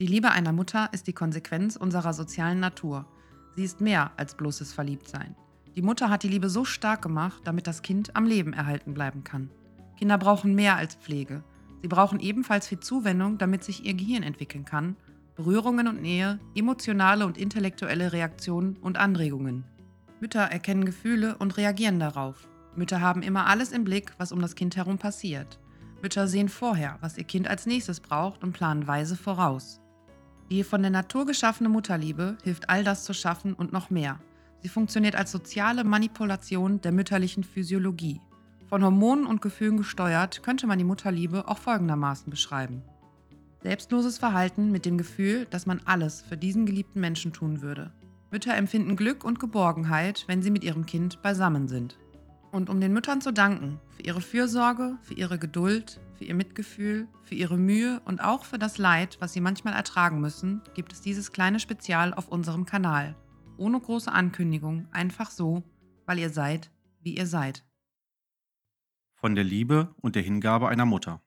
Die Liebe einer Mutter ist die Konsequenz unserer sozialen Natur. Sie ist mehr als bloßes Verliebtsein. Die Mutter hat die Liebe so stark gemacht, damit das Kind am Leben erhalten bleiben kann. Kinder brauchen mehr als Pflege. Sie brauchen ebenfalls viel Zuwendung, damit sich ihr Gehirn entwickeln kann, Berührungen und Nähe, emotionale und intellektuelle Reaktionen und Anregungen. Mütter erkennen Gefühle und reagieren darauf. Mütter haben immer alles im Blick, was um das Kind herum passiert. Mütter sehen vorher, was ihr Kind als nächstes braucht und planen weise voraus. Die von der Natur geschaffene Mutterliebe hilft all das zu schaffen und noch mehr. Sie funktioniert als soziale Manipulation der mütterlichen Physiologie. Von Hormonen und Gefühlen gesteuert könnte man die Mutterliebe auch folgendermaßen beschreiben. Selbstloses Verhalten mit dem Gefühl, dass man alles für diesen geliebten Menschen tun würde. Mütter empfinden Glück und Geborgenheit, wenn sie mit ihrem Kind beisammen sind. Und um den Müttern zu danken für ihre Fürsorge, für ihre Geduld, für ihr Mitgefühl, für ihre Mühe und auch für das Leid, was sie manchmal ertragen müssen, gibt es dieses kleine Spezial auf unserem Kanal. Ohne große Ankündigung, einfach so, weil ihr seid, wie ihr seid. Von der Liebe und der Hingabe einer Mutter.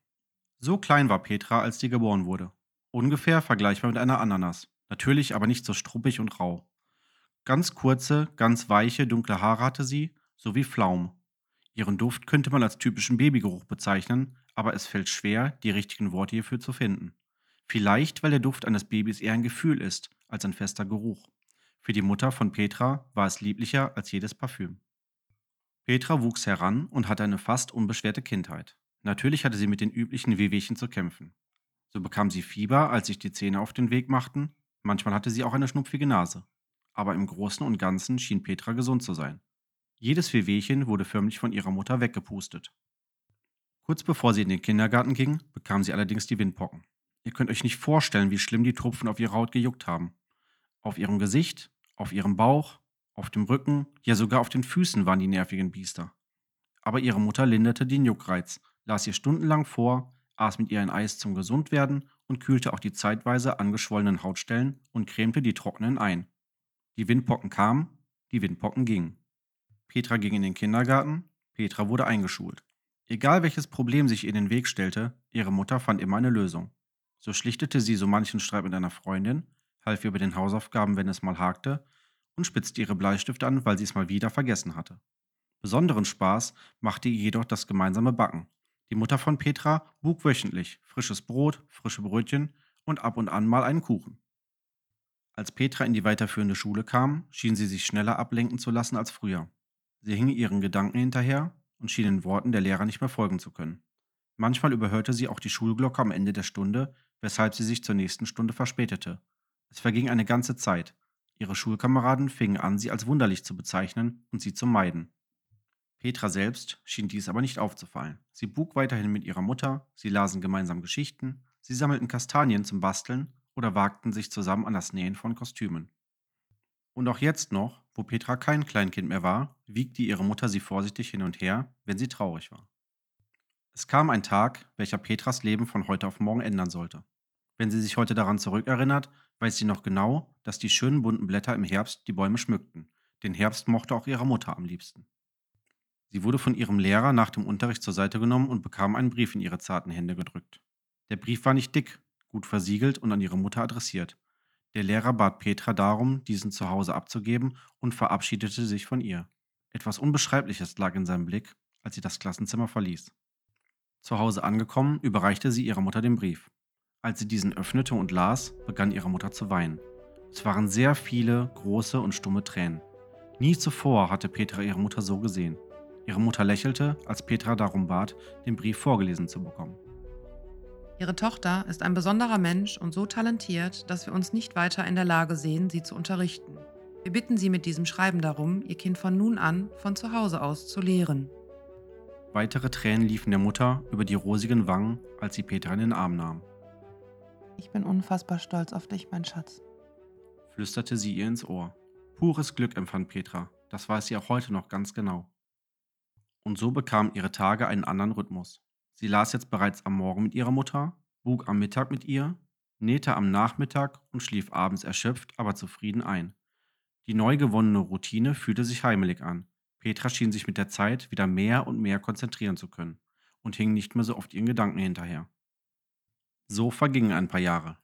So klein war Petra, als sie geboren wurde. Ungefähr vergleichbar mit einer Ananas. Natürlich aber nicht so struppig und rau. Ganz kurze, ganz weiche, dunkle Haare hatte sie sowie Pflaumen. Ihren Duft könnte man als typischen Babygeruch bezeichnen, aber es fällt schwer, die richtigen Worte hierfür zu finden. Vielleicht, weil der Duft eines Babys eher ein Gefühl ist als ein fester Geruch. Für die Mutter von Petra war es lieblicher als jedes Parfüm. Petra wuchs heran und hatte eine fast unbeschwerte Kindheit. Natürlich hatte sie mit den üblichen Wehwehchen zu kämpfen. So bekam sie Fieber, als sich die Zähne auf den Weg machten, manchmal hatte sie auch eine schnupfige Nase. Aber im Großen und Ganzen schien Petra gesund zu sein. Jedes Wehwehchen wurde förmlich von ihrer Mutter weggepustet. Kurz bevor sie in den Kindergarten ging, bekam sie allerdings die Windpocken. Ihr könnt euch nicht vorstellen, wie schlimm die Tropfen auf ihrer Haut gejuckt haben. Auf ihrem Gesicht, auf ihrem Bauch, auf dem Rücken, ja sogar auf den Füßen waren die nervigen Biester. Aber ihre Mutter linderte den Juckreiz, las ihr stundenlang vor, aß mit ihr ein Eis zum Gesundwerden und kühlte auch die zeitweise angeschwollenen Hautstellen und cremte die trockenen ein. Die Windpocken kamen, die Windpocken gingen. Petra ging in den Kindergarten, Petra wurde eingeschult. Egal welches Problem sich ihr in den Weg stellte, ihre Mutter fand immer eine Lösung. So schlichtete sie so manchen Streit mit einer Freundin, half ihr bei den Hausaufgaben, wenn es mal hakte, und spitzte ihre Bleistifte an, weil sie es mal wieder vergessen hatte. Besonderen Spaß machte ihr jedoch das gemeinsame Backen. Die Mutter von Petra bug wöchentlich frisches Brot, frische Brötchen und ab und an mal einen Kuchen. Als Petra in die weiterführende Schule kam, schien sie sich schneller ablenken zu lassen als früher. Sie hing ihren Gedanken hinterher und schien den Worten der Lehrer nicht mehr folgen zu können. Manchmal überhörte sie auch die Schulglocke am Ende der Stunde, weshalb sie sich zur nächsten Stunde verspätete. Es verging eine ganze Zeit. Ihre Schulkameraden fingen an, sie als wunderlich zu bezeichnen und sie zu meiden. Petra selbst schien dies aber nicht aufzufallen. Sie bug weiterhin mit ihrer Mutter, sie lasen gemeinsam Geschichten, sie sammelten Kastanien zum Basteln oder wagten sich zusammen an das Nähen von Kostümen. Und auch jetzt noch, wo Petra kein Kleinkind mehr war, wiegte ihre Mutter sie vorsichtig hin und her, wenn sie traurig war. Es kam ein Tag, welcher Petras Leben von heute auf morgen ändern sollte. Wenn sie sich heute daran zurückerinnert, weiß sie noch genau, dass die schönen bunten Blätter im Herbst die Bäume schmückten. Den Herbst mochte auch ihre Mutter am liebsten. Sie wurde von ihrem Lehrer nach dem Unterricht zur Seite genommen und bekam einen Brief in ihre zarten Hände gedrückt. Der Brief war nicht dick, gut versiegelt und an ihre Mutter adressiert. Der Lehrer bat Petra darum, diesen zu Hause abzugeben und verabschiedete sich von ihr. Etwas Unbeschreibliches lag in seinem Blick, als sie das Klassenzimmer verließ. Zu Hause angekommen, überreichte sie ihrer Mutter den Brief. Als sie diesen öffnete und las, begann ihre Mutter zu weinen. Es waren sehr viele große und stumme Tränen. Nie zuvor hatte Petra ihre Mutter so gesehen. Ihre Mutter lächelte, als Petra darum bat, den Brief vorgelesen zu bekommen. Ihre Tochter ist ein besonderer Mensch und so talentiert, dass wir uns nicht weiter in der Lage sehen, sie zu unterrichten. Wir bitten Sie mit diesem Schreiben darum, Ihr Kind von nun an von zu Hause aus zu lehren. Weitere Tränen liefen der Mutter über die rosigen Wangen, als sie Petra in den Arm nahm. Ich bin unfassbar stolz auf dich, mein Schatz, flüsterte sie ihr ins Ohr. Pures Glück empfand Petra, das weiß sie auch heute noch ganz genau. Und so bekamen ihre Tage einen anderen Rhythmus. Sie las jetzt bereits am Morgen mit ihrer Mutter, bug am Mittag mit ihr, nähte am Nachmittag und schlief abends erschöpft, aber zufrieden ein. Die neu gewonnene Routine fühlte sich heimelig an. Petra schien sich mit der Zeit wieder mehr und mehr konzentrieren zu können und hing nicht mehr so oft ihren Gedanken hinterher. So vergingen ein paar Jahre.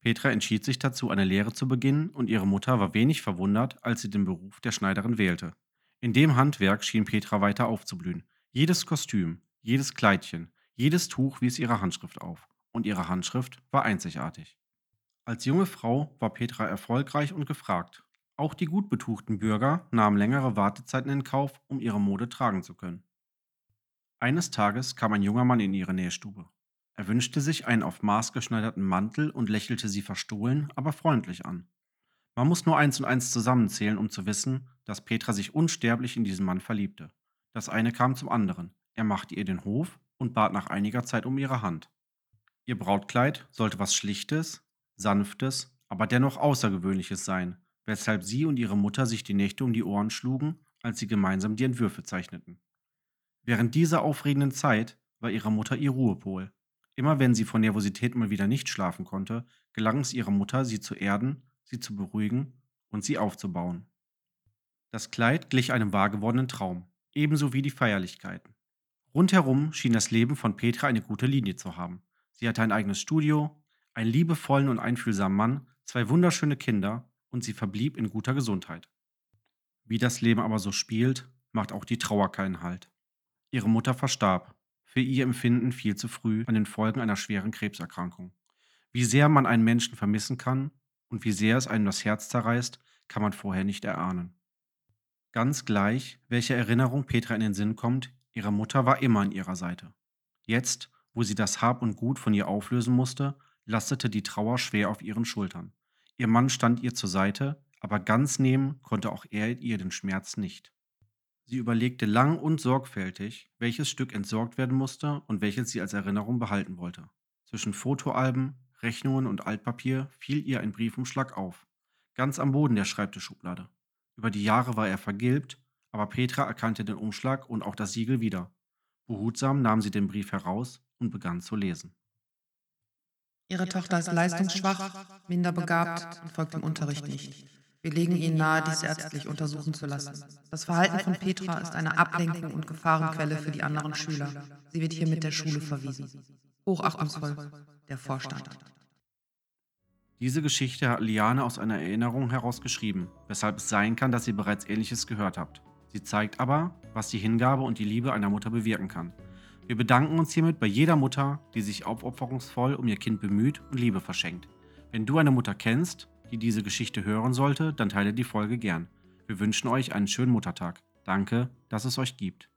Petra entschied sich dazu, eine Lehre zu beginnen, und ihre Mutter war wenig verwundert, als sie den Beruf der Schneiderin wählte. In dem Handwerk schien Petra weiter aufzublühen. Jedes Kostüm, jedes Kleidchen, jedes Tuch wies ihre Handschrift auf, und ihre Handschrift war einzigartig. Als junge Frau war Petra erfolgreich und gefragt. Auch die gut betuchten Bürger nahmen längere Wartezeiten in Kauf, um ihre Mode tragen zu können. Eines Tages kam ein junger Mann in ihre Nähstube. Er wünschte sich einen auf Maß geschneiderten Mantel und lächelte sie verstohlen, aber freundlich an. Man muss nur eins und eins zusammenzählen, um zu wissen, dass Petra sich unsterblich in diesen Mann verliebte. Das eine kam zum anderen. Er machte ihr den Hof und bat nach einiger Zeit um ihre Hand. Ihr Brautkleid sollte was Schlichtes, Sanftes, aber dennoch Außergewöhnliches sein, weshalb sie und ihre Mutter sich die Nächte um die Ohren schlugen, als sie gemeinsam die Entwürfe zeichneten. Während dieser aufregenden Zeit war ihre Mutter ihr Ruhepol. Immer wenn sie vor Nervosität mal wieder nicht schlafen konnte, gelang es ihrer Mutter, sie zu erden, sie zu beruhigen und sie aufzubauen. Das Kleid glich einem wahrgewordenen Traum, ebenso wie die Feierlichkeiten. Rundherum schien das Leben von Petra eine gute Linie zu haben. Sie hatte ein eigenes Studio, einen liebevollen und einfühlsamen Mann, zwei wunderschöne Kinder und sie verblieb in guter Gesundheit. Wie das Leben aber so spielt, macht auch die Trauer keinen Halt. Ihre Mutter verstarb, für ihr Empfinden viel zu früh an den Folgen einer schweren Krebserkrankung. Wie sehr man einen Menschen vermissen kann und wie sehr es einem das Herz zerreißt, kann man vorher nicht erahnen. Ganz gleich, welche Erinnerung Petra in den Sinn kommt, ihre Mutter war immer an ihrer Seite. Jetzt, wo sie das Hab und Gut von ihr auflösen musste, lastete die Trauer schwer auf ihren Schultern. Ihr Mann stand ihr zur Seite, aber ganz nehmen konnte auch er ihr den Schmerz nicht. Sie überlegte lang und sorgfältig, welches Stück entsorgt werden musste und welches sie als Erinnerung behalten wollte. Zwischen Fotoalben, Rechnungen und Altpapier fiel ihr ein Briefumschlag auf, ganz am Boden der Schreibtischschublade. Über die Jahre war er vergilbt, aber Petra erkannte den Umschlag und auch das Siegel wieder. Behutsam nahm sie den Brief heraus und begann zu lesen. Ihre Tochter ist leistungsschwach, minder begabt und folgt dem Unterricht nicht. Wir legen Ihnen nahe, diese ärztlich untersuchen zu lassen. Das Verhalten von Petra ist eine Ablenkung und Gefahrenquelle für die anderen Schüler. Sie wird hier mit der Schule verwiesen. Hochachtungsvoll, der Vorstand. Diese Geschichte hat Liane aus einer Erinnerung heraus geschrieben, weshalb es sein kann, dass ihr bereits Ähnliches gehört habt. Sie zeigt aber, was die Hingabe und die Liebe einer Mutter bewirken kann. Wir bedanken uns hiermit bei jeder Mutter, die sich aufopferungsvoll um ihr Kind bemüht und Liebe verschenkt. Wenn du eine Mutter kennst, die diese Geschichte hören sollte, dann teile die Folge gern. Wir wünschen euch einen schönen Muttertag. Danke, dass es euch gibt.